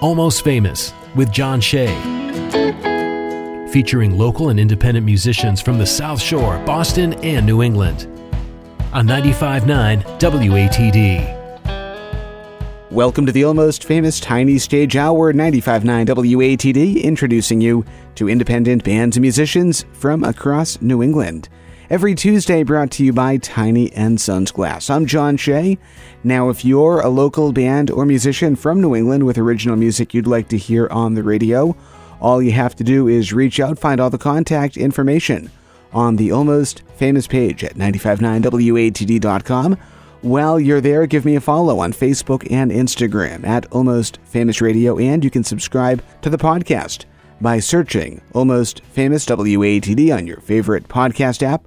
Almost Famous with John Shea. Featuring local and independent musicians from the South Shore, Boston, and New England. On 95.9 WATD. Welcome to the almost famous Tiny Stage Hour 95.9 WATD, introducing you to independent bands and musicians from across New England. Every Tuesday brought to you by Tiny and Sons Glass. I'm John Shea. Now, if you're a local band or musician from New England with original music you'd like to hear on the radio, all you have to do is reach out, find all the contact information on the Almost Famous page at 959watd.com while you're there, give me a follow on Facebook and Instagram at Almost Famous Radio, and you can subscribe to the podcast by searching Almost Famous WATD on your favorite podcast app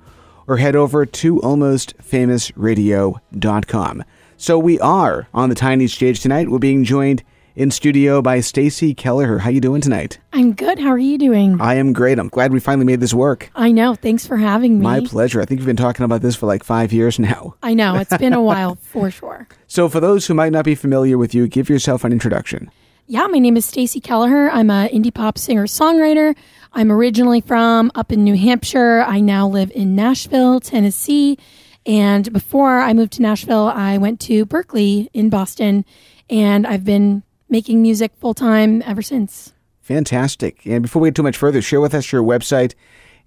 or head over to almostfamousradio.com. So we are on the tiny stage tonight. We're being joined in studio by Stacey Kelleher. How you doing tonight? I'm good. How are you doing? I am great. I'm glad we finally made this work. I know. Thanks for having me. My pleasure. I think we've been talking about this for like five years now. I know. It's been a while for sure. So for those who might not be familiar with you, give yourself an introduction. Yeah, my name is Stacey Kelleher. I'm an indie pop singer songwriter. I'm originally from up in New Hampshire. I now live in Nashville, Tennessee. And before I moved to Nashville, I went to Berklee in Boston, and I've been making music full time ever since. Fantastic. And before we get too much further, share with us your website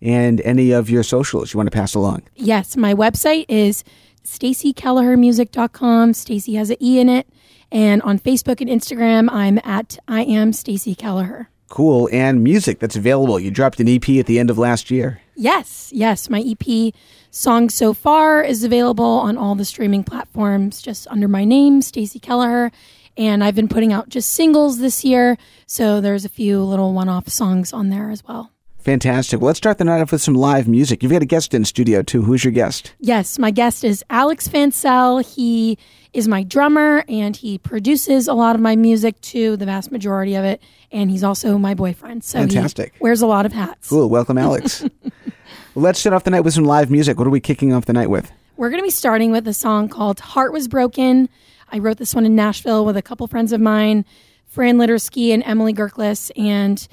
and any of your socials you want to pass along. Yes, my website is staceykellehermusic.com. Stacey has an E in it. And on Facebook and Instagram, I'm at I am Stacey Kelleher. Cool. And music that's available. You dropped an EP at the end of last year. Yes, yes. My EP, Song So Far, is available on all the streaming platforms just under my name, Stacey Kelleher. And I've been putting out just singles this year. So there's a few little one off songs on there as well. Fantastic. Well, let's start the night off with some live music. You've got a guest in studio too. Who's your guest? Yes, my guest is Alex Fancel. He is my drummer and he produces a lot of my music too, the vast majority of it. And he's also my boyfriend. So Fantastic. wears a lot of hats. Cool. Welcome, Alex. let's start off the night with some live music. What are we kicking off the night with? We're going to be starting with a song called Heart Was Broken. I wrote this one in Nashville with a couple friends of mine, Fran Littersky and Emily Gerkles. And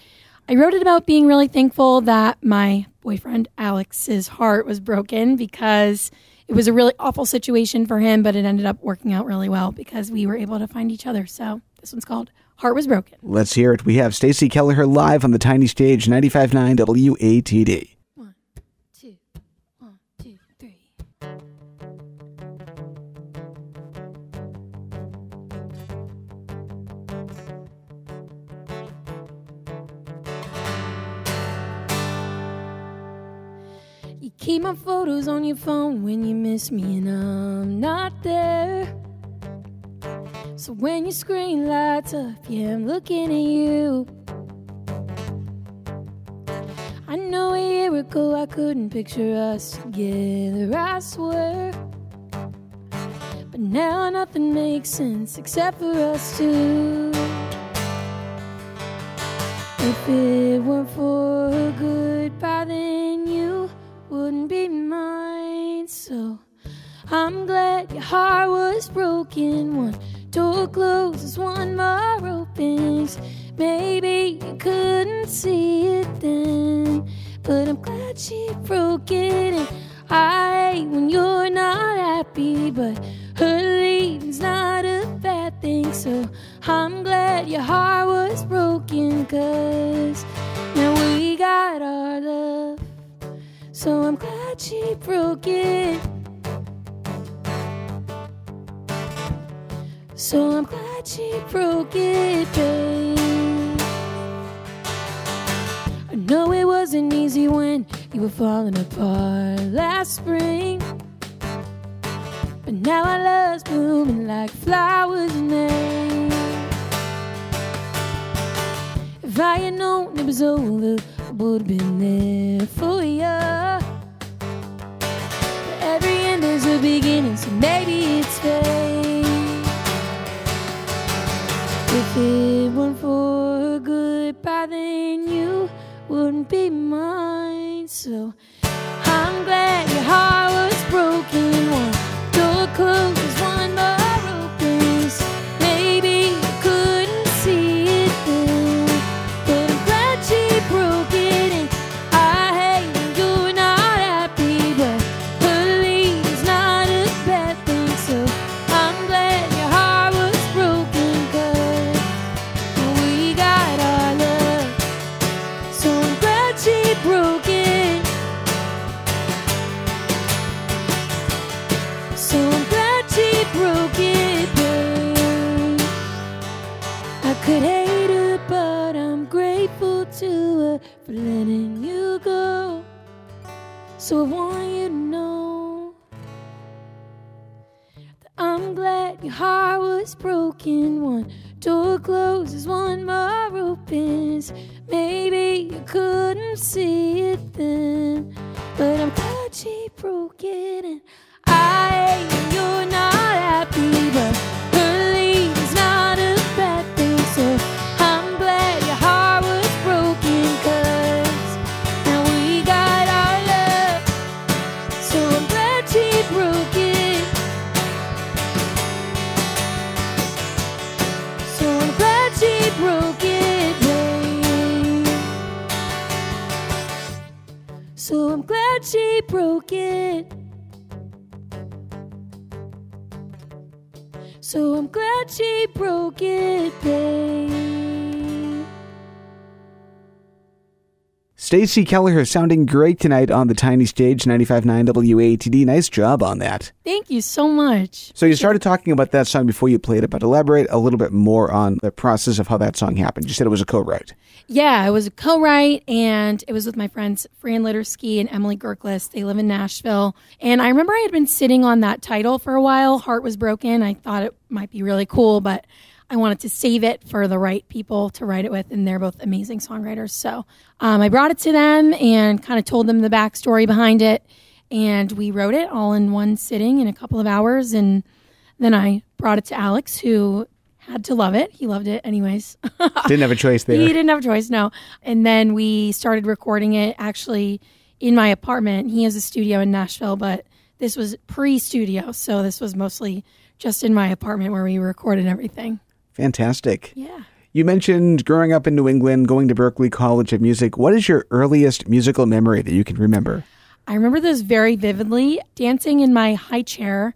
I wrote it about being really thankful that my boyfriend Alex's heart was broken because it was a really awful situation for him, but it ended up working out really well because we were able to find each other. So this one's called Heart Was Broken. Let's hear it. We have Stacey Kelleher live on the tiny stage, 95.9 WATD. Keep my photos on your phone when you miss me and I'm not there. So when your screen lights up, yeah, I'm looking at you. I know a year ago I couldn't picture us together, I swear. But now nothing makes sense except for us two. If it weren't for a goodbye, then wouldn't be mine. So I'm glad your heart was broken. One door closes, one more opens. Maybe you couldn't see it then, but I'm glad she broke it. And I hate when you're not happy, but her leaving's not a bad thing. So I'm glad your heart was broken, cause now we got our love. So I'm glad she broke it. So I'm glad she broke it, babe. I know it wasn't easy when you were falling apart last spring. But now our love's blooming like flowers in May. If I had known it was over, I would have been there for you. But every end is a beginning, so maybe it's fate. If it weren't for a goodbye, then you wouldn't be mine. So I'm glad your heart was broken. One door closed, So I want you to know that I'm glad your heart was broken. One door closes, one more opens. Maybe you couldn't see it then, but I'm glad she broke it. And I, you're not happy, but Stacey Kelleher sounding great tonight on the tiny stage 95.9 WATD. Nice job on that. Thank you so much. So you started talking about that song before you played it, but elaborate a little bit more on the process of how that song happened. You said it was a co-write. Yeah, it was a co-write, and it was with my friends Fran Littersky and Emily Gerklis. They live in Nashville, and I remember I had been sitting on that title for a while. Heart was broken. I thought it might be really cool, but I wanted to save it for the right people to write it with, and they're both amazing songwriters. So um, I brought it to them and kind of told them the backstory behind it, and we wrote it all in one sitting in a couple of hours, and then I brought it to Alex, who had to love it. He loved it anyways. Didn't have a choice there. He didn't have a choice, no. And then we started recording it actually in my apartment. He has a studio in Nashville, but this was pre studio. So this was mostly just in my apartment where we recorded everything. Fantastic. Yeah. You mentioned growing up in New England, going to Berklee College of Music. What is your earliest musical memory that you can remember? I remember this very vividly dancing in my high chair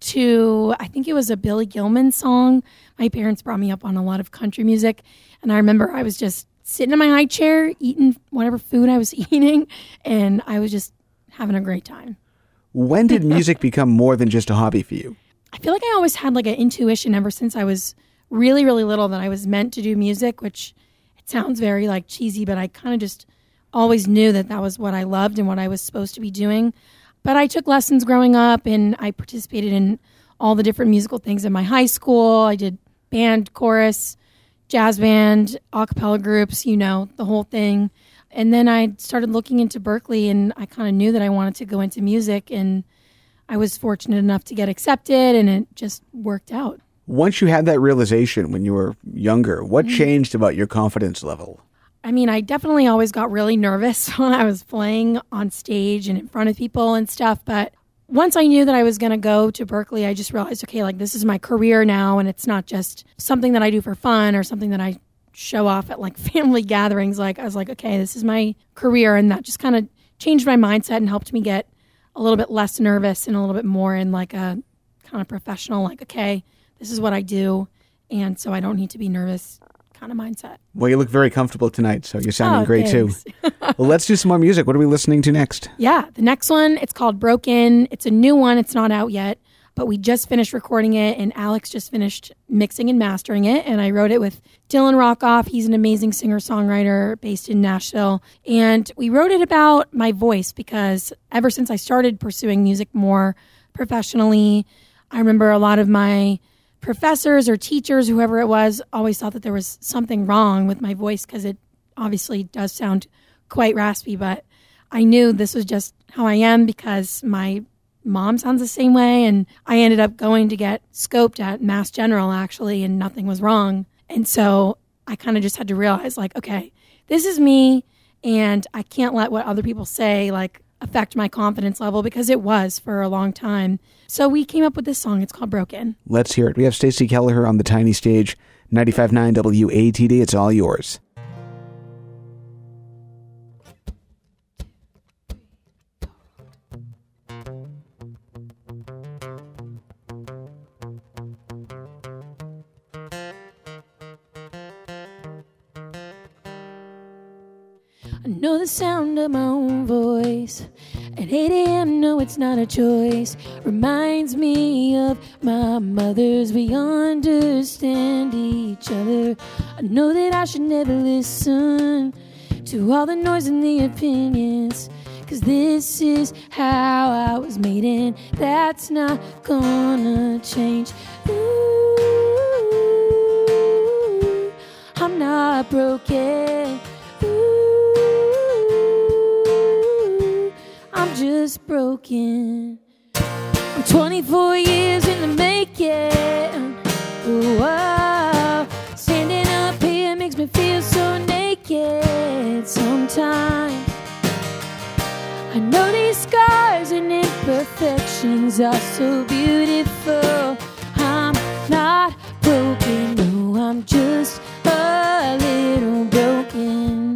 to, I think it was a Billy Gilman song. My parents brought me up on a lot of country music. And I remember I was just sitting in my high chair, eating whatever food I was eating, and I was just having a great time. When did music become more than just a hobby for you? I feel like I always had like an intuition ever since I was really, really little that I was meant to do music, which it sounds very like cheesy, but I kind of just always knew that that was what I loved and what I was supposed to be doing. But I took lessons growing up and I participated in all the different musical things in my high school. I did band, chorus, jazz band, a cappella groups, you know, the whole thing. And then I started looking into Berklee and I kind of knew that I wanted to go into music and I was fortunate enough to get accepted and it just worked out. Once you had that realization when you were younger, what mm-hmm. changed about your confidence level? I mean, I definitely always got really nervous when I was playing on stage and in front of people and stuff. But once I knew that I was going to go to Berklee, I just realized, okay, like this is my career now, and it's not just something that I do for fun or something that I show off at like family gatherings. Like, I was like, okay, this is my career. And that just kind of changed my mindset and helped me get a little bit less nervous and a little bit more in like a kind of professional, like, okay, this is what I do. And so I don't need to be nervous kind of mindset. Well, you look very comfortable tonight, so you're sounding Oh, great thanks. too. well, let's do some more music. What are we listening to next? Yeah, the next one, it's called Broken. It's a new one. It's not out yet, but we just finished recording it, and Alex just finished mixing and mastering it. And I wrote it with Dylan Rockoff. He's an amazing singer songwriter based in Nashville. And we wrote it about my voice because ever since I started pursuing music more professionally, I remember a lot of my professors or teachers, whoever it was, always thought that there was something wrong with my voice because it obviously does sound quite raspy, but I knew this was just how I am because my mom sounds the same way. And I ended up going to get scoped at Mass General actually, and nothing was wrong. And so I kind of just had to realize, like, okay, this is me, and I can't let what other people say, like, affect my confidence level because it was for a long time. So we came up with this song. It's called Broken. Let's hear it. We have Stacey Kelleher on the tiny stage, 95.9 WATD. It's all yours. I know the sound of my own voice. At 8 a.m., no, it's not a choice. Reminds me of my mother's. We understand each other. I know that I should never listen to all the noise and the opinions. Cause this is how I was made, and that's not gonna change. Ooh, I'm not broken. I'm just broken. I'm 24 years in the making. Whoa, ah. standing up here makes me feel so naked sometimes. I know these scars and imperfections are so beautiful. I'm not broken, no, I'm just a little broken.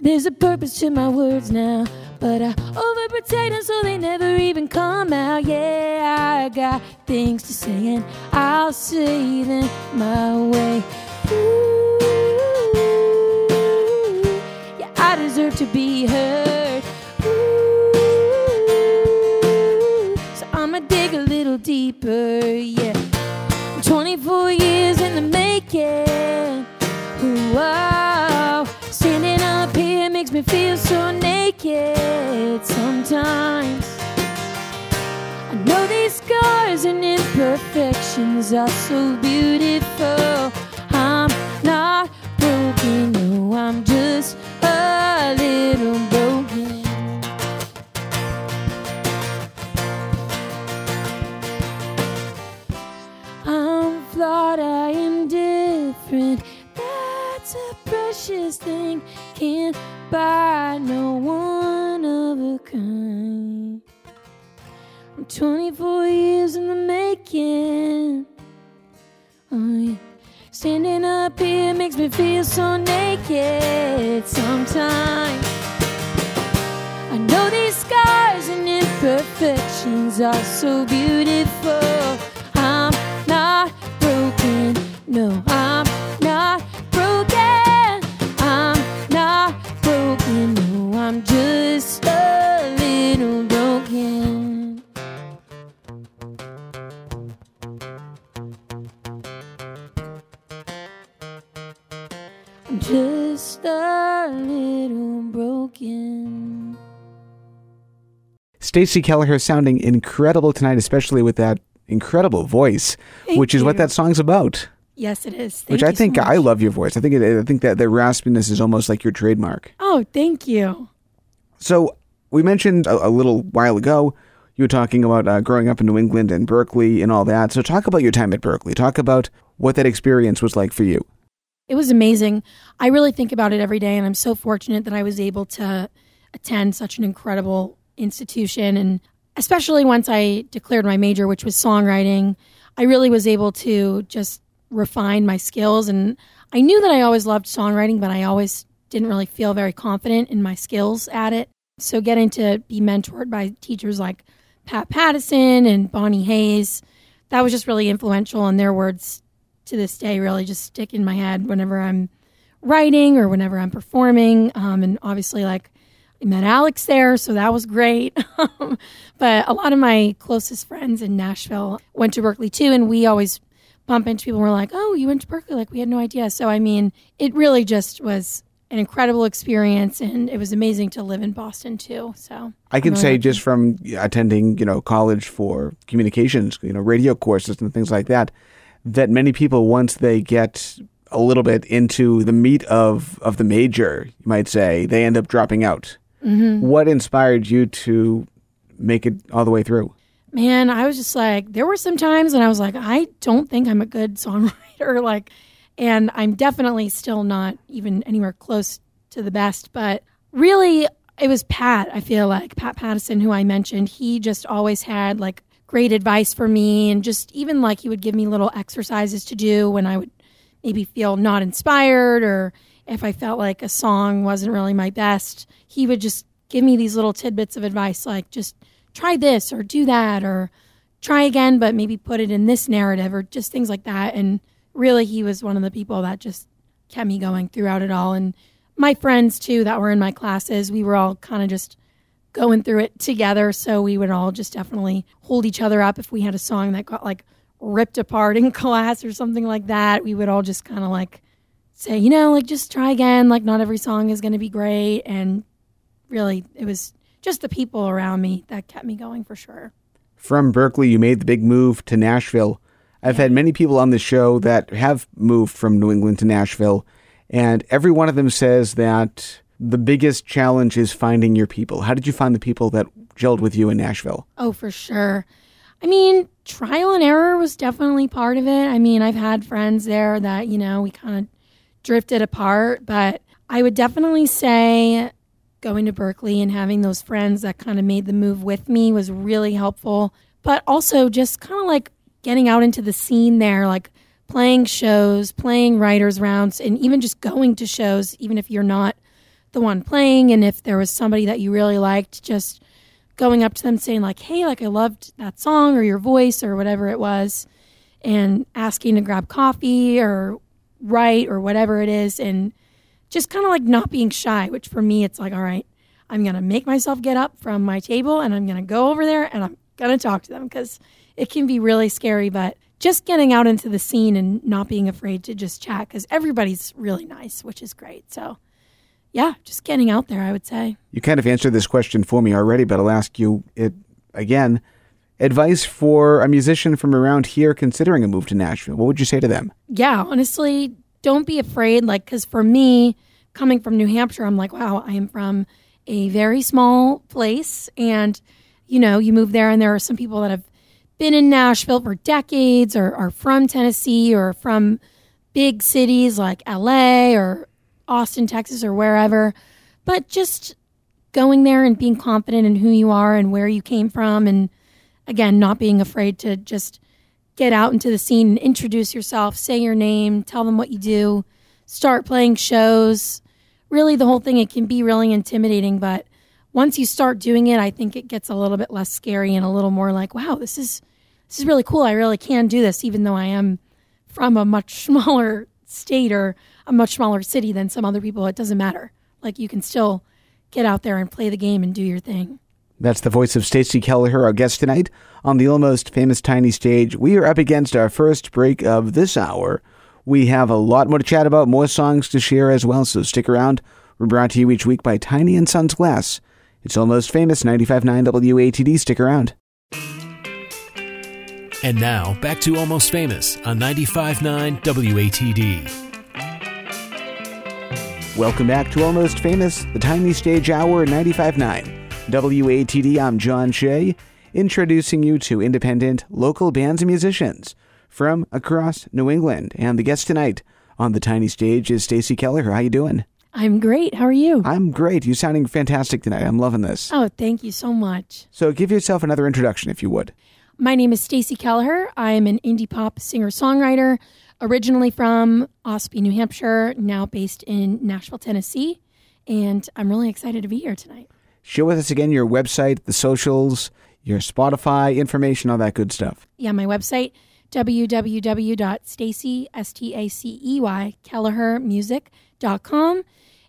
There's a purpose to my words now, but I overprotect them so they never even come out. Yeah, I got things to say, and I'll say them my way. Ooh, yeah, I deserve to be heard. Ooh, so I'ma dig a little deeper. Yeah, 24 years in the making. Wow, standing up here makes me feel so naked sometimes. I know these scars and imperfections are so beautiful. I'm not broken, no, I'm just a little broken. I'm flawed, I am different. That's a precious thing. Can't buy no one of a kind. I'm 24 years in the making. Oh, yeah. Standing up here makes me feel so naked sometimes. I know these scars and imperfections are so beautiful. I'm not broken, no, I'm little broken. Stacey Kelleher sounding incredible tonight, especially with that incredible voice, Thank which is what that song's about. Yes, it is. which Thank I you so think I love your voice. I think it, I think that the raspiness is almost like your trademark. Oh, thank you. So we mentioned a, a little while ago you were talking about uh, growing up in New England and Berklee and all that. So talk about your time at Berklee. Talk about what that experience was like for you. It was amazing. I really think about it every day, and I'm so fortunate that I was able to attend such an incredible institution. And especially once I declared my major, which was songwriting, I really was able to just refine my skills. And I knew that I always loved songwriting, but I always didn't really feel very confident in my skills at it. So getting to be mentored by teachers like Pat Pattison and Bonnie Hayes, that was just really influential. And their words to this day really just stick in my head whenever I'm writing or whenever I'm performing. Um, and obviously, like, I met Alex there, so that was great. but a lot of my closest friends in Nashville went to Berklee too, and we always bump into people and we're like, oh, you went to Berklee? Like, we had no idea. So, I mean, it really just was an incredible experience, and it was amazing to live in Boston too. So, I can really say just from attending, you know, college for communications, you know, radio courses and things like that, that many people once they get a little bit into the meat of of the major, you might say, they end up dropping out. Mm-hmm. What inspired you to make it all the way through? man, I was just like, there were some times when I was like, I don't think I'm a good songwriter. Like, and I'm definitely still not even anywhere close to the best. But really, it was Pat, I feel like, Pat Pattison, who I mentioned. He just always had like great advice for me. And just even like he would give me little exercises to do when I would maybe feel not inspired or if I felt like a song wasn't really my best. He would just give me these little tidbits of advice like, just try this or do that or try again, but maybe put it in this narrative or just things like that. And really, he was one of the people that just kept me going throughout it all. And my friends, too, that were in my classes, we were all kind of just going through it together. So we would all just definitely hold each other up if we had a song that got like ripped apart in class or something like that. We would all just kind of like say, you know, like just try again. Like not every song is going to be great. And really, it was just the people around me that kept me going for sure. From Berklee, you made the big move to Nashville. I've had many people on the show that have moved from New England to Nashville, and every one of them says that the biggest challenge is finding your people. How did you find the people that gelled with you in Nashville? Oh, for sure. I mean, trial and error was definitely part of it. I mean, I've had friends there that, you know, we kind of drifted apart, but I would definitely say going to Berklee and having those friends that kind of made the move with me was really helpful. But also just kind of like getting out into the scene there, like playing shows, playing writers' rounds, and even just going to shows, even if you're not the one playing. And if there was somebody that you really liked, just going up to them saying, like, hey, like, I loved that song or your voice or whatever it was, and asking to grab coffee or write or whatever it is. And just kind of like not being shy, which for me, it's like, all right, I'm going to make myself get up from my table and I'm going to go over there and I'm going to talk to them because it can be really scary. But just getting out into the scene and not being afraid to just chat because everybody's really nice, which is great. So, yeah, just getting out there, I would say. You kind of answered this question for me already, but I'll ask you it again. Advice for a musician from around here considering a move to Nashville. What would you say to them? Yeah, honestly, don't be afraid. Like, because for me, coming from New Hampshire, I'm like, wow, I am from a very small place. And, you know, you move there, and there are some people that have been in Nashville for decades or are from Tennessee or from big cities like LA or Austin, Texas, or wherever. But just going there and being confident in who you are and where you came from. And again, not being afraid to just get out into the scene and introduce yourself, say your name, tell them what you do, start playing shows. Really, the whole thing, it can be really intimidating, but once you start doing it, I think it gets a little bit less scary and a little more like, wow, this is this is really cool. I really can do this, even though I am from a much smaller state or a much smaller city than some other people. It doesn't matter. Like you can still get out there and play the game and do your thing. That's the voice of Stacey Kelleher, our guest tonight on the almost famous tiny stage. We are up against our first break of this hour. We have a lot more to chat about, more songs to share as well, so stick around. We're brought to you each week by Tiny and Sons Glass. It's almost famous 95.9 WATD. Stick around. And now, back to Almost Famous on 95.9 WATD. Welcome back to Almost Famous, the Tiny Stage Hour 95.9 WATD. I'm John Shea, introducing you to independent local bands and musicians from across New England. And the guest tonight on the Tiny Stage is Stacey Kelleher. How are you doing? I'm great. How are you? I'm great. You're sounding fantastic tonight. I'm loving this. Oh, thank you so much. So give yourself another introduction if you would. My name is Stacey Kelleher. I'm an indie pop singer songwriter, originally from Ossipee, New Hampshire, now based in Nashville, Tennessee. And I'm really excited to be here tonight. Share with us again your website, the socials, your Spotify information, all that good stuff. Yeah, my website, www.stacey, S-T-A-C-E-Y, kellehermusic.com.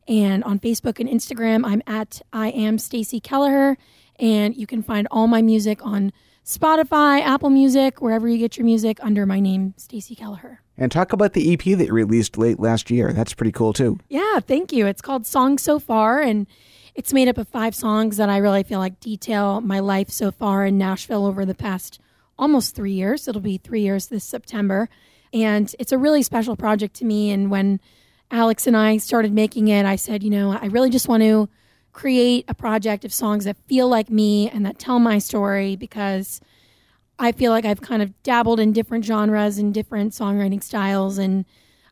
And on Facebook and Instagram, I'm at I am Stacey Kelleher. And you can find all my music on Spotify, Apple Music, wherever you get your music under my name, Stacey Kelleher. And talk about the EP that you released late last year. That's pretty cool too. Yeah, thank you. It's called Songs So Far, and it's made up of five songs that I really feel like detail my life so far in Nashville over the past almost three years. It'll be three years this September. And it's a really special project to me. And when Alex and I started making it, I said, you know, I really just want to create a project of songs that feel like me and that tell my story because I feel like I've kind of dabbled in different genres and different songwriting styles. And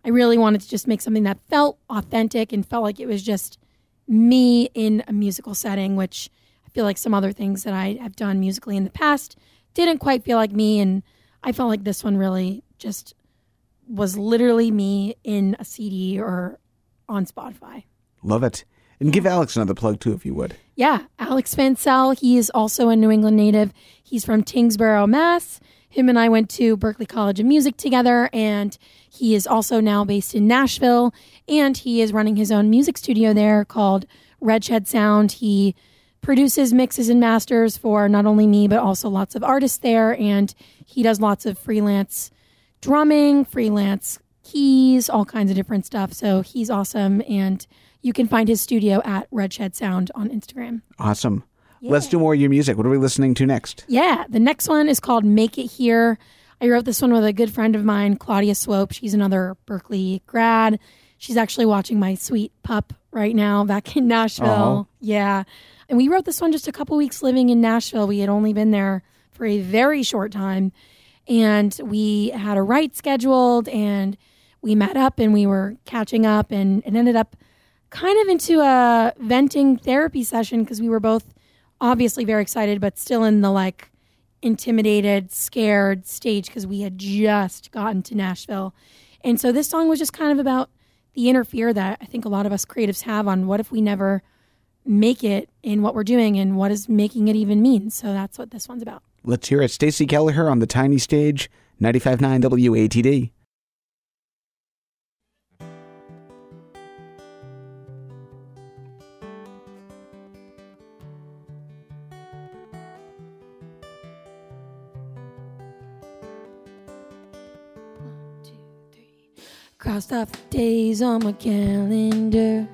I really wanted to just make something that felt authentic and felt like it was just me in a musical setting, which I feel like some other things that I have done musically in the past didn't quite feel like me. And I felt like this one really just was literally me in a CD or on Spotify. Love it. And give Alex another plug too, if you would. Yeah, Alex Vansell. He is also a New England native. He's from Tyngsboro, Mass. Him and I went to Berklee College of Music together, and he is also now based in Nashville. And he is running his own music studio there called Redshed Sound. He produces, mixes, and masters for not only me, but also lots of artists there. And he does lots of freelance drumming, freelance keys, all kinds of different stuff. So he's awesome. And you can find his studio at Redshed Sound on Instagram. Awesome. Let's do more of your music. What are we listening to next? Yeah, the next one is called Make It Here. I wrote this one with a good friend of mine, Claudia Swope. She's another Berklee grad. She's actually watching my sweet pup right now back in Nashville. Aw. Yeah. And we wrote this one just a couple weeks living in Nashville. We had only been there for a very short time. And we had a write scheduled and we met up and we were catching up and it ended up kind of into a venting therapy session because we were both obviously very excited, but still in the like intimidated, scared stage because we had just gotten to Nashville. And so this song was just kind of about the inner fear that I think a lot of us creatives have on what if we never make it in what we're doing and what does making it even mean. So that's what this one's about. Let's hear it. Stacey Kelleher on the tiny stage, 95.9 WATD. Crossed off the days on my calendar.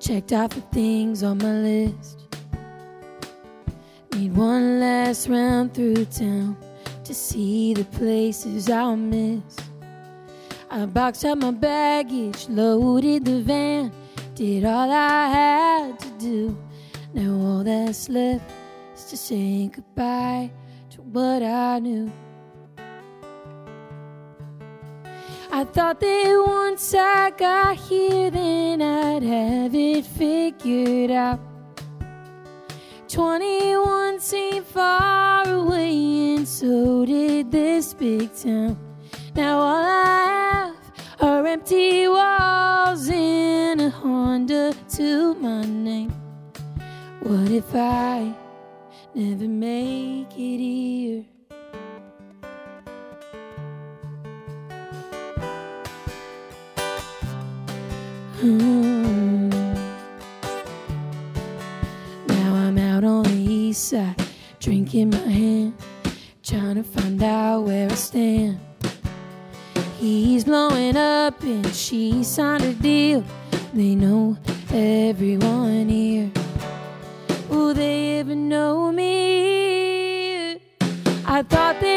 Checked off the things on my list. Need one last round through town to see the places I'll miss. I boxed up my baggage, loaded the van, did all I had to do. Now all that's left is to say goodbye to what I knew. I thought that once I got here, then I'd have it figured out. 21 seemed far away, and so did this big town. Now all I have are empty walls and a Honda to my name. What if I never make it here? Hmm. Now I'm out on the east side, drinking my hand, trying to find out where I stand. He's blowing up and she signed a deal. They know everyone here. Will they ever know me? I thought that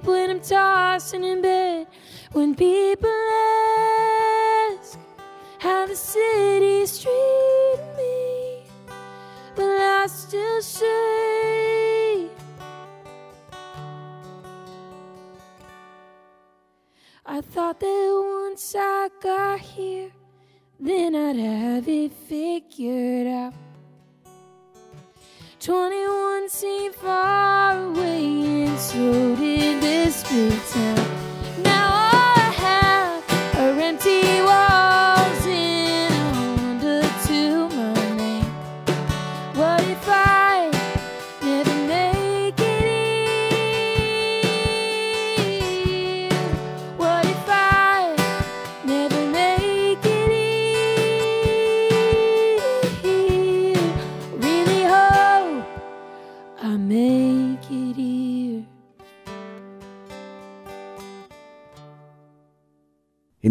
sleep when I'm tossing in bed. When people ask how the city's treating me, but I still say I thought that once I got here, then I'd have it figured out. 21 seemed far away, and so did this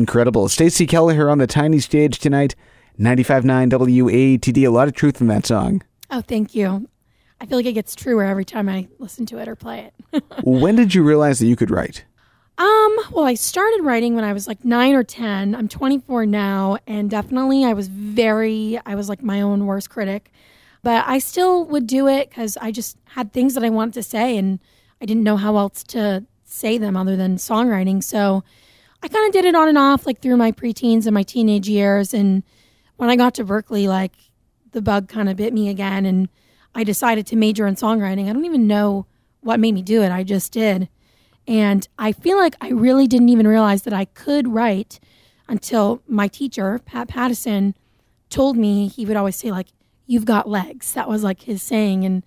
Incredible. Stacey Kelleher on the tiny stage tonight, 95.9 WATD. A lot of truth in that song. Oh, thank you. I feel like it gets truer every time I listen to it or play it. when did you realize that you could write? Um, well, I started writing when I was like nine or 10. I'm 24 now, and definitely I was very, I was like my own worst critic. But I still would do it because I just had things that I wanted to say, and I didn't know how else to say them other than songwriting. So I kind of did it on and off, like through my preteens and my teenage years. And when I got to Berklee, like the bug kind of bit me again, and I decided to major in songwriting. I don't even know what made me do it. I just did. And I feel like I really didn't even realize that I could write until my teacher, Pat Pattison, told me he would always say, like, you've got legs. That was like his saying. And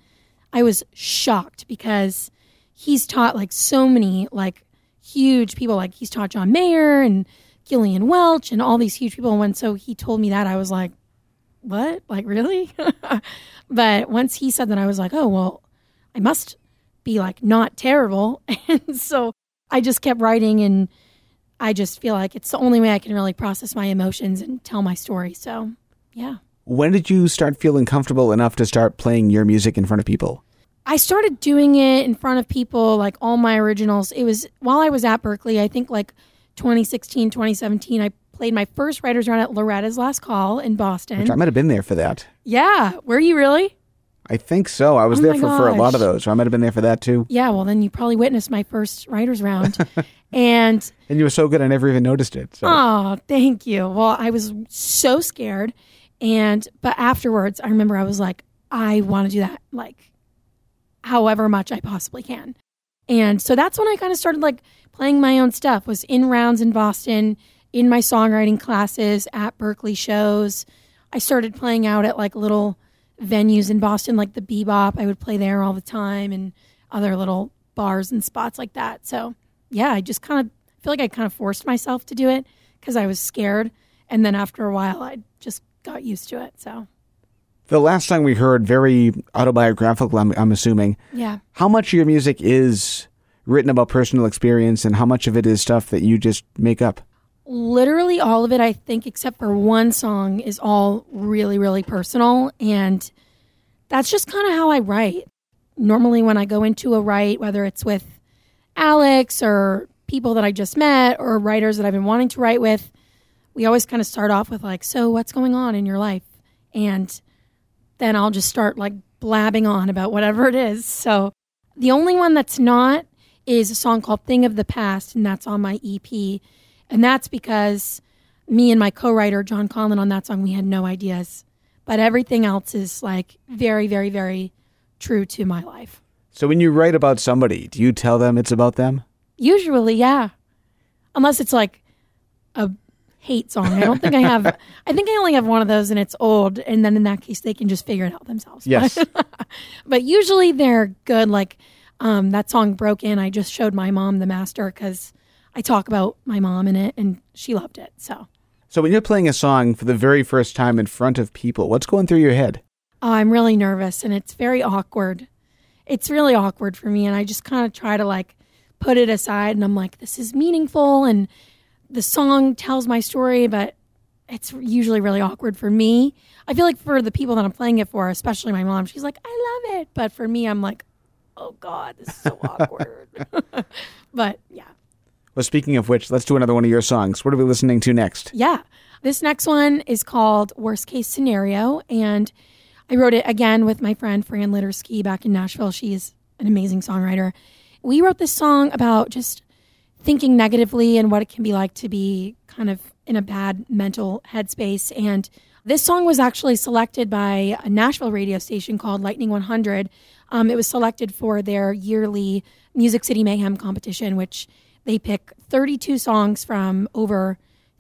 I was shocked because he's taught like so many like huge people, like he's taught John Mayer and Gillian Welch and all these huge people. And when so he told me that, I was like, what? Like, really? but once he said that, I was like, oh, well, I must be like not terrible. And so I just kept writing and I just feel like it's the only way I can really process my emotions and tell my story. So, yeah. When did you start feeling comfortable enough to start playing your music in front of people? I started doing it in front of people, like all my originals. It was while I was at Berklee, I think like 2016, 2017, I played my first writer's round at Loretta's Last Call in Boston. Which I might have been there for that. Yeah. Were you really? I think so. I was Oh there for, for a lot of those. So I might have been there for that too. Yeah. Well, then you probably witnessed my first writer's round. and And you were so good, I never even noticed it. So. Oh, thank you. Well, I was so scared. And, but afterwards, I remember I was like, I want to do that, like, however much I possibly can. And so that's when I kind of started like playing my own stuff, was in rounds in Boston, in my songwriting classes, at Berklee shows. I started playing out at like little venues in Boston, like the Bebop. I would play there all the time and other little bars and spots like that. So, yeah, I just kind of feel like I kind of forced myself to do it because I was scared. And then after a while, I just got used to it. So, The last song we heard, very autobiographical, I'm, I'm assuming. yeah. How much of your music is written about personal experience and how much of it is stuff that you just make up? literally all of it i think except for one song is all really really personal and that's just kind of how i write normally when i go into a write whether it's with alex or people that i just met or writers that i've been wanting to write with we always kind of start off with like so what's going on in your life and then i'll just start like blabbing on about whatever it is so the only one that's not is a song called thing of the past and that's on my ep and that's because me and my co-writer John Conlon on that song we had no ideas. But everything else is like very very very true to my life. So when you write about somebody, do you tell them it's about them? Usually, yeah. Unless it's like a hate song. I don't think I have I think I only have one of those and it's old and then in that case they can just figure it out themselves. Yes. but usually they're good like um, that song broke in i just showed my mom the master because i talk about my mom in it and she loved it so so when you're playing a song for the very first time in front of people, what's going through your head? oh, i'm really nervous and it's very awkward it's really awkward for me and i just kind of try to like put it aside and i'm like this is meaningful and the song tells my story but it's usually really awkward for me i feel like for the people that i'm playing it for especially my mom she's like i love it but for me i'm like oh god this is so awkward but yeah Well, speaking of which, let's do another one of your songs. What are we listening to next? Yeah. This next one is called Worst Case Scenario. And I wrote it again with my friend Fran Littersky back in Nashville. She is an amazing songwriter. We wrote this song about just thinking negatively and what it can be like to be kind of in a bad mental headspace. And this song was actually selected by a Nashville radio station called Lightning 100. Um, it was selected for their yearly Music City Mayhem competition, which they pick 32 songs from over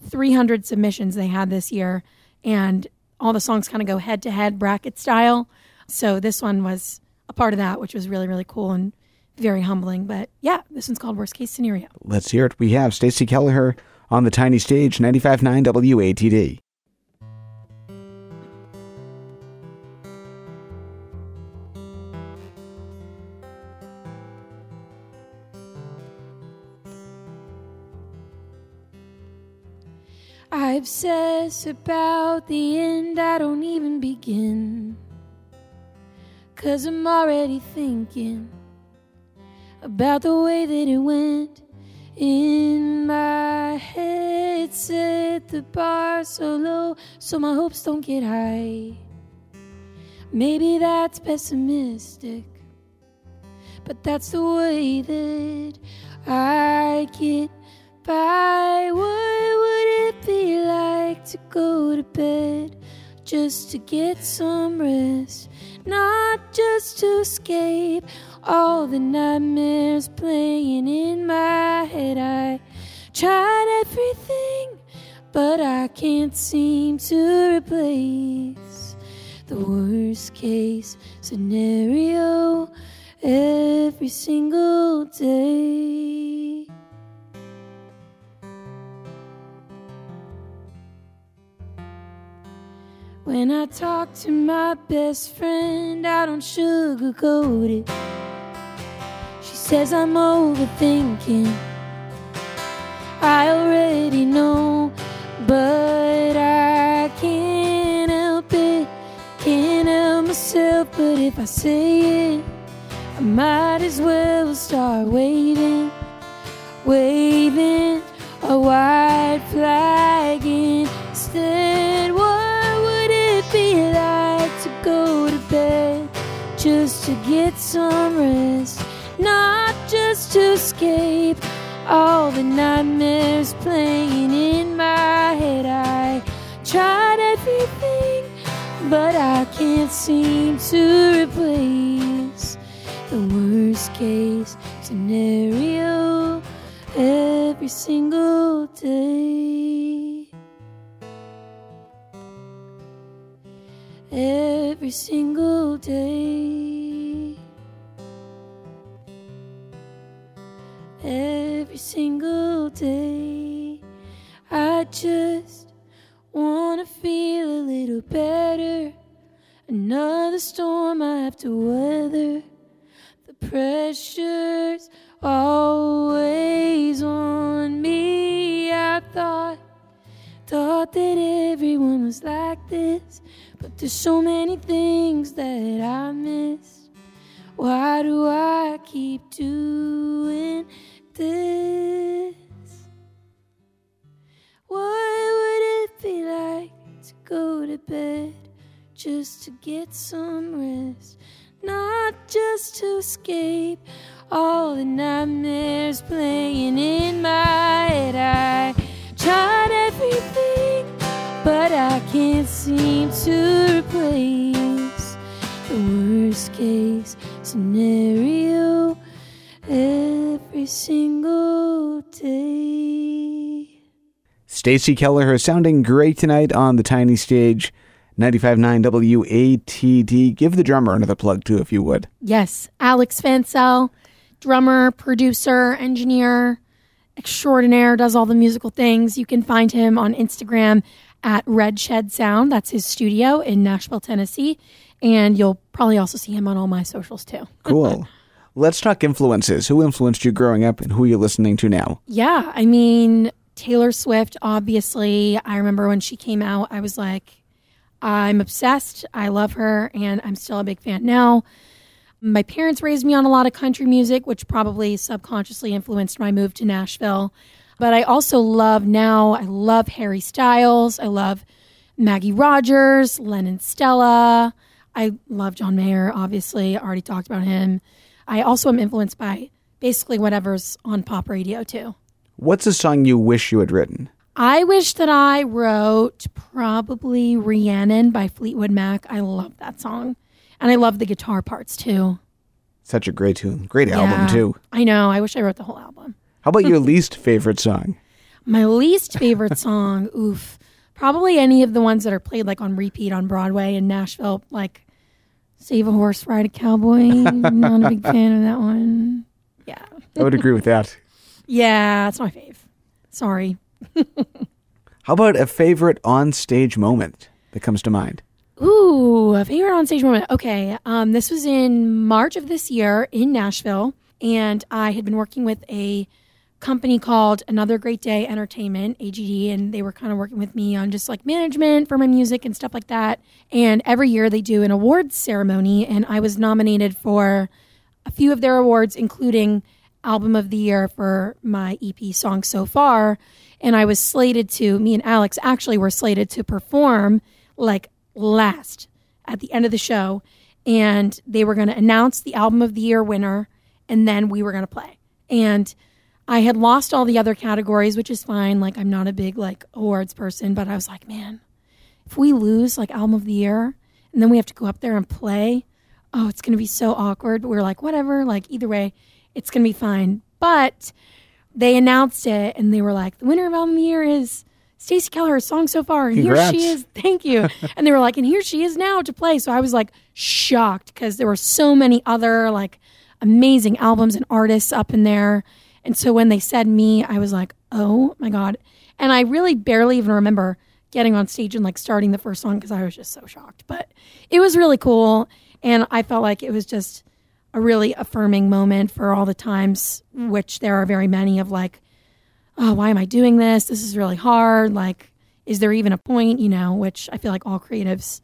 300 submissions they had this year. And all the songs kind of go head to head bracket style. So this one was a part of that, which was really, really cool and very humbling. But yeah, this one's called Worst Case Scenario. Let's hear it. We have Stacey Kelleher on the tiny stage, 95.9 WATD. I obsess about the end, I don't even begin. Cause I'm already thinking about the way that it went. In my head, set the bar so low so my hopes don't get high. Maybe that's pessimistic, but that's the way that I get by. What would it be like to go to bed just to get some rest, not just to escape all the nightmares playing in my head. I tried everything, but I can't seem to replace the worst case scenario every single day. When I talk to my best friend, I don't sugarcoat it. Says I'm overthinking. I already know, but I can't help it. Can't help myself, but if I say it, I might as well start waving, waving a white flag instead. What would it be like to go to bed just to get some rest, not just to escape all the nightmares playing in my head? I tried everything, but I can't seem to replace the worst case scenario every single day. Every single day. Single day. I just wanna feel a little better. Another storm I have to weather. The pressure's always on me. I thought, thought that everyone was like this, but there's so many things that I missed. Why do I keep doing this? What would it be like to go to bed just to get some rest? Not just to escape all the nightmares playing in my head. I tried everything, but I can't seem to replace the worst case scenario every single day. Stacey Kelleher sounding great tonight on the tiny stage. 95.9 WATD. Give the drummer another plug, too, if you would. Yes, Alex Fansell, drummer, producer, engineer extraordinaire, does all the musical things. You can find him on Instagram at Red Shed Sound. That's his studio in Nashville, Tennessee. And you'll probably also see him on all my socials too. Cool. Let's talk influences. Who influenced you growing up and who you're you listening to now? Yeah, I mean, Taylor Swift, obviously. I remember when she came out, I was like, I'm obsessed. I love her, and I'm still a big fan now. My parents raised me on a lot of country music, which probably subconsciously influenced my move to Nashville. But I also love now, I love Harry Styles. I love Maggie Rogers, Lennon Stella. I love John Mayer, obviously. I already talked about him. I also am influenced by basically whatever's on pop radio, too. What's a song you wish you had written? I wish that I wrote probably Rhiannon by Fleetwood Mac. I love that song. And I love the guitar parts too. Such a great tune. Great album, Yeah. too. I know. I wish I wrote the whole album. How about your least favorite song? My least favorite song, oof, probably any of the ones that are played like on repeat on Broadway in Nashville, like Save a Horse, Ride a Cowboy. Not a big fan of that one. Yeah. I would agree with that. Yeah, it's my fave. Sorry. How about a favorite on-stage moment that comes to mind? Ooh, a favorite on stage moment. Okay. Um, this was in March of this year in Nashville, and I had been working with a company called Another Great Day Entertainment, AGD, and they were kind of working with me on just like management for my music and stuff like that. And every year they do an awards ceremony, and I was nominated for a few of their awards, including Album of the Year for my EP song so far. And I was slated to, me and Alex actually were slated to perform like last at the end of the show. And they were going to announce the Album of the Year winner, and then we were going to play. And I had lost all the other categories, which is fine. Like, I'm not a big like awards person, but I was like, man, if we lose like album of the year and then we have to go up there and play, oh, it's going to be so awkward. But we are like, whatever, like either way, it's going to be fine. But they announced it and they were like, the winner of album of the year is Stacey Keller, song so far. And Congrats. here she is. Thank you. and they were like, and here she is now to play. So I was like shocked because there were so many other like amazing albums and artists up in there. And so when they said me, I was like, oh my God. And I really barely even remember getting on stage and like starting the first song because I was just so shocked. But it was really cool. And I felt like it was just a really affirming moment for all the times, which there are very many of like, oh, why am I doing this? This is really hard. Like, is there even a point? You know, which I feel like all creatives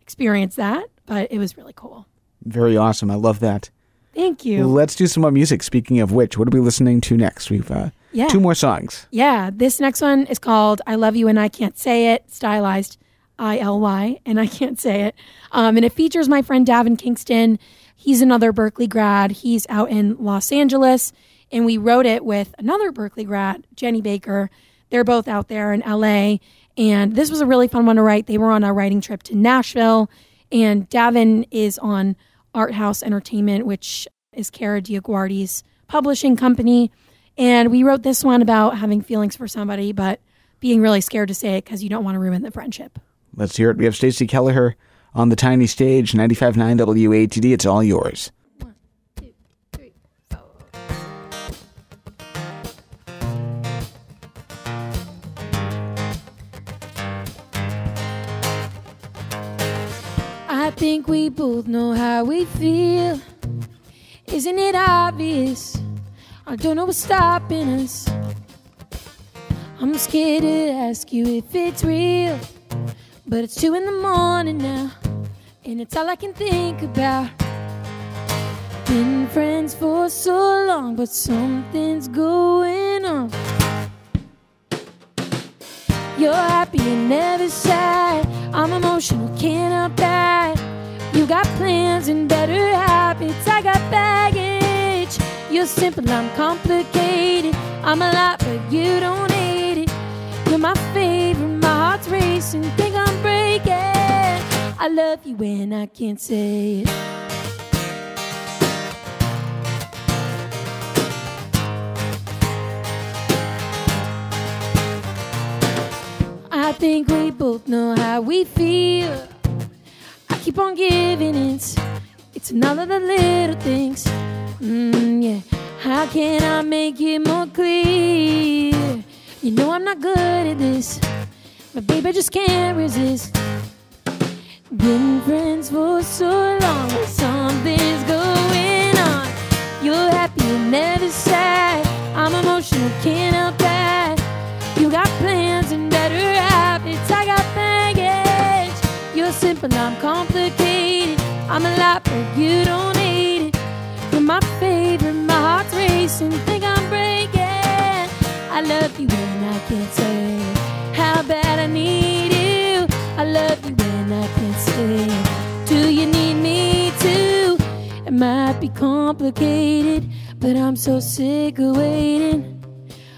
experience that, but it was really cool. Very awesome. I love that. Thank you. Let's do some more music. Speaking of which, what are we listening to next? We've uh, Yeah. two more songs. Yeah, this next one is called I Love You and I Can't Say It, stylized I L Y, and I can't say it. Um, and it features my friend Davin Kingston. He's another Berklee grad. He's out in Los Angeles, and we wrote it with another Berklee grad, Jenny Baker. They're both out there in LA, and this was a really fun one to write. They were on a writing trip to Nashville, and Davin is on Art House Entertainment, which is Kara DioGuardi's publishing company. And we wrote this one about having feelings for somebody, but being really scared to say it because you don't want to ruin the friendship. Let's hear it. We have Stacey Kelleher on the tiny stage, 95.9 WATD. It's all yours. Think we both know how we feel. Isn't it obvious? I don't know what's stopping us. I'm scared to ask you if it's real. But it's two in the morning now, and it's all I can think about. Been friends for so long, but something's going on. You're happy and never sad. I'm emotional, can't that. You got plans and better habits. I got baggage. You're simple, I'm complicated. I'm a lot, but you don't hate it. You're my favorite, my heart's racing, think I'm breaking. I love you when I can't say it. I think we both know how we feel. On giving it. It's none of the little things. Mm, yeah. How can I make it more clear? You know I'm not good at this, but baby, I just can't resist. Been friends for so long, but something's going on. You're happy and never sad. I'm emotional, can't help that. You got plans I'm complicated. I'm a lot, but you don't hate it. You're my favorite, my heart's racing, think I'm breaking. I love you when I can't say how bad I need you. I love you when I can't say, do you need me too? It might be complicated, but I'm so sick of waiting.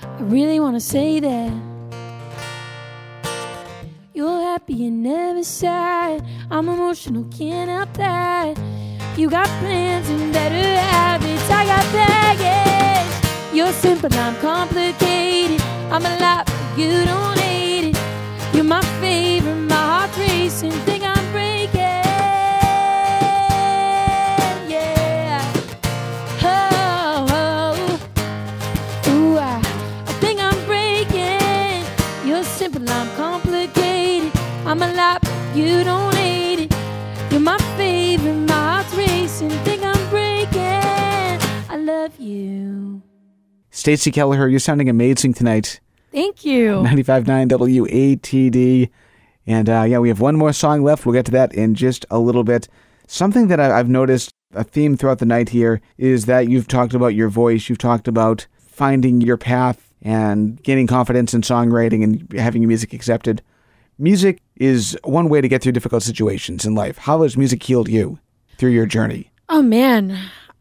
I really want to say that. You're happy and never sad. I'm emotional, can't help that. You got plans and better habits. I got baggage. You're simple, I'm complicated. I'm a lot, but you don't hate it. You're my favorite, my heart's racing, you don't hate it. You're my favorite, my heart's racing. Think I'm breaking. I love you. Stacey Kelleher, you're sounding amazing tonight. Thank you. 95.9 WATD. And uh, yeah, we have one more song left. We'll get to that in just a little bit. Something that I've noticed, a theme throughout the night here, is that you've talked about your voice. You've talked about finding your path and gaining confidence in songwriting and having your music accepted. Music is one way to get through difficult situations in life. How has music healed you through your journey? Oh man.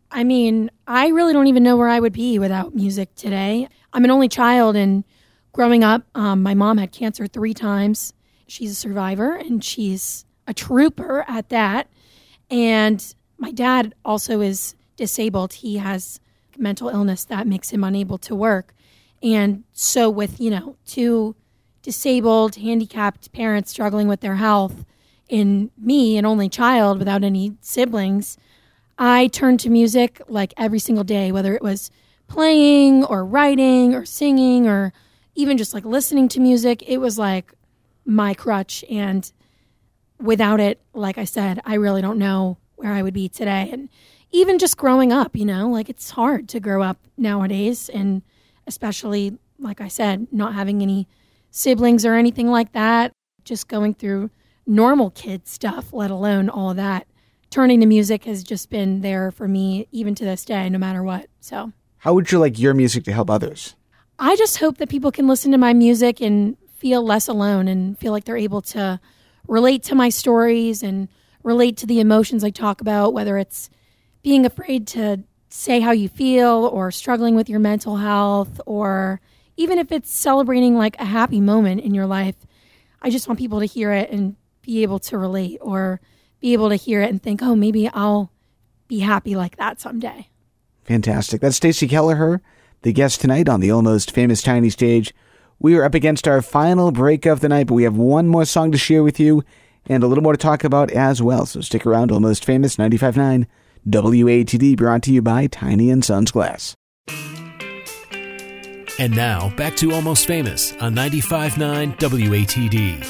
I mean, I really don't even know where I would be without music today. I'm an only child, and growing up, um, my mom had cancer three times. she's a survivor and she's a trooper at that. And my dad also is disabled. He has mental illness that makes him unable to work. And so, with, you know, two disabled, handicapped parents struggling with their health, in me, an only child without any siblings, I turned to music like every single day, whether it was playing or writing or singing or even just like listening to music. It was like my crutch. And without it, like I said, I really don't know where I would be today. And even just growing up, you know, like it's hard to grow up nowadays. And especially, like I said, not having any siblings or anything like that, just going through normal kid stuff, let alone all that. Turning to music has just been there for me, even to this day, no matter what. So, how would you like your music to help others? I just hope that people can listen to my music and feel less alone and feel like they're able to relate to my stories and relate to the emotions I talk about, whether it's being afraid to say how you feel or struggling with your mental health or even if it's celebrating like a happy moment in your life. I just want people to hear it and be able to relate or be able to hear it and think, oh, maybe I'll be happy like that someday. Fantastic. That's Stacey Kelleher, the guest tonight on the almost famous Tiny Stage. We are up against our final break of the night, but we have one more song to share with you and a little more to talk about as well. So stick around. Almost Famous 95.9 WATD brought to you by Tiny and Sons Glass. And now back to Almost Famous on 95.9 WATD.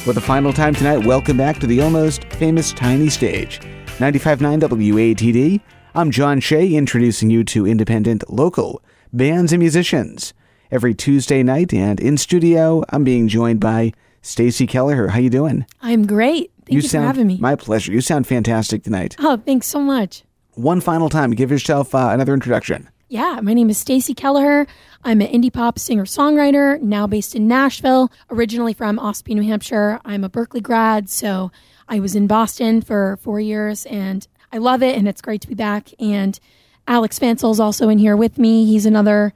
For the final time tonight, welcome back to the almost famous Tiny Stage. 95.9 WATD. I'm John Shea, introducing you to independent, local bands and musicians. Every Tuesday night and in studio, I'm being joined by Stacey Kelleher. How you doing? I'm great. Thank you, sound, for having me. My pleasure. You sound fantastic tonight. Oh, thanks so much. One final time, give yourself uh, another introduction. Yeah, my name is Stacey Kelleher. I'm an indie pop singer songwriter, now based in Nashville, originally from Ossipee, New Hampshire. I'm a Berklee grad, so I was in Boston for four years and I love it and it's great to be back. And Alex Fansel is also in here with me. He's another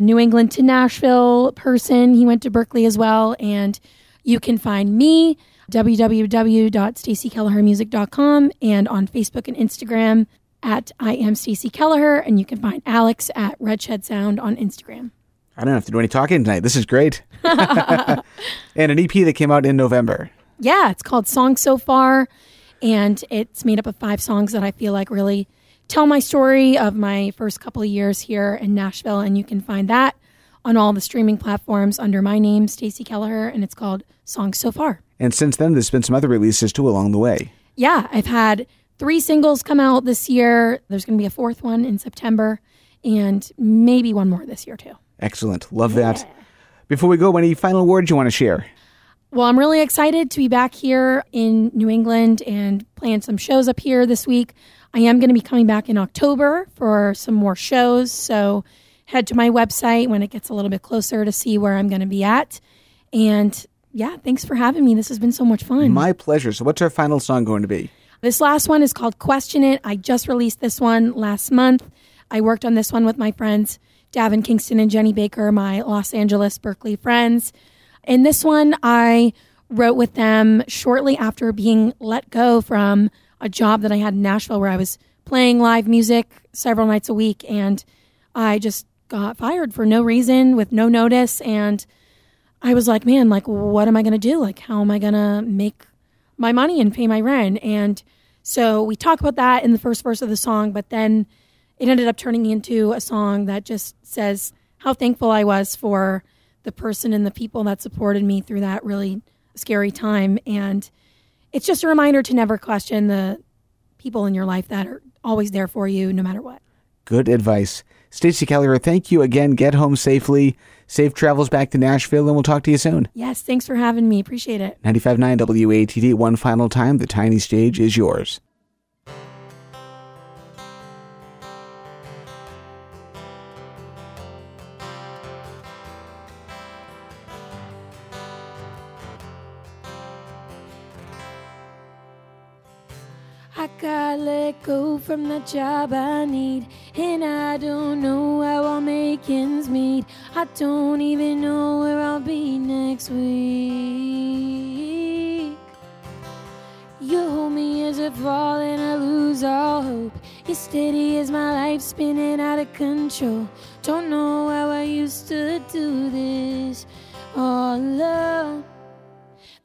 New England to Nashville person. He went to Berklee as well. And you can find me www.staceykellehermusic.com and on Facebook and Instagram at I am Stacey Kelleher, and you can find Alex at Redshed Sound on Instagram. I don't have to do any talking tonight. This is great. and an EP that came out in November. Yeah, it's called Song So Far, and it's made up of five songs that I feel like really tell my story of my first couple of years here in Nashville, and you can find that on all the streaming platforms under my name, Stacey Kelleher, and it's called Song So Far. And since then, there's been some other releases too along the way. Yeah, I've had three singles come out this year. There's going to be a fourth one in September, and maybe one more this year too. Excellent. Love yeah. that. Before we go, any final words you want to share? Well, I'm really excited to be back here in New England and playing some shows up here this week. I am going to be coming back in October for some more shows. So head to my website when it gets a little bit closer to see where I'm going to be at. And yeah, thanks for having me. This has been so much fun. My pleasure. So, what's our final song going to be? This last one is called Question It. I just released this one last month. I worked on this one with my friends Davin Kingston and Jenny Baker, my Los Angeles Berklee friends. In this one, I wrote with them shortly after being let go from a job that I had in Nashville where I was playing live music several nights a week. And I just got fired for no reason with no notice. And I was like, man, like, what am I going to do? Like, how am I going to make my money and pay my rent. And so we talk about that in the first verse of the song, but then it ended up turning into a song that just says how thankful I was for the person and the people that supported me through that really scary time. And it's just a reminder to never question the people in your life that are always there for you no matter what. Good advice. Stacey Kelleher, thank you again. Get home safely. Safe travels back to Nashville, and we'll talk to you soon. Yes, thanks for having me. Appreciate it. 95.9 WATD, one final time. The tiny stage is yours. Got let go from the job I need, and I don't know how I'll make ends meet. I don't even know where I'll be next week. You hold me as I fall and I lose all hope. You're steady as my life spinning out of control. Don't know how I used to do this all alone.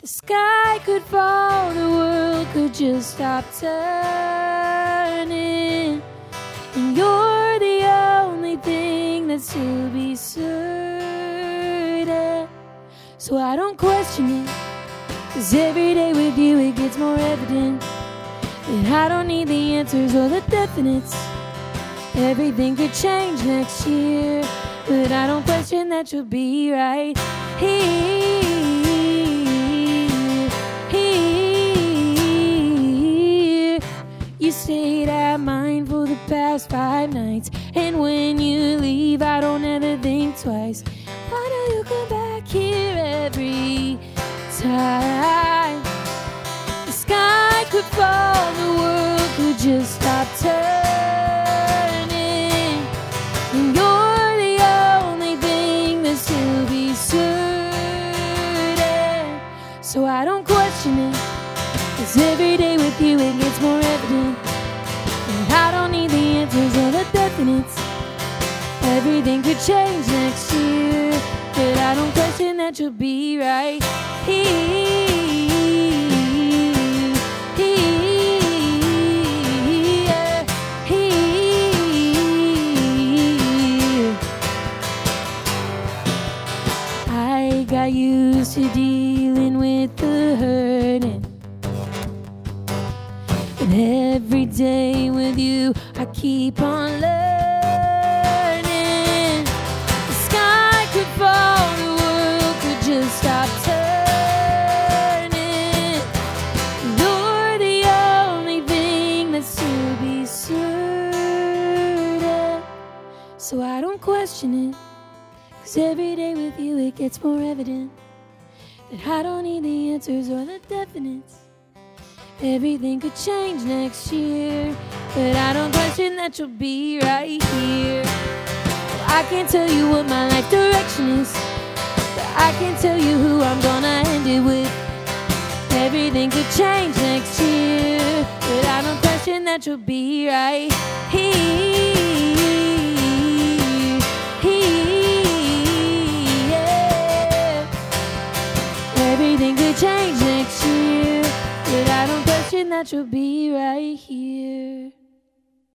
The sky could fall, the world could just stop turning. And you're the only thing that's to be certain. So I don't question it. Cause every day with you it gets more evident that I don't need the answers or the definites. Everything could change next year, but I don't question that you'll be right here. Here, stayed at mine for the past five nights, and when you leave, I don't ever think twice. Why do you come back here every time? The sky could fall, the world could just stop turning. And you're the only thing that's to be certain. So I don't question it. Cause every day with you it gets more evident. Definites. Everything could change next year. But I don't question that you'll be right here. I got used to dealing with the hurting. And every day with you, learning. The sky could fall, the world could just stop turning. You're the only thing that's to be certain. So I don't question it. Cause every day with you it gets more evident that I don't need the answers or the definites. Everything could change next year, but I don't question that you'll be right here. I can't tell you what my life direction is, but I can tell you who I'm gonna end it with. Everything could change next year, but I don't question that you'll be right here. Here. Everything could change next question that you'll be right here.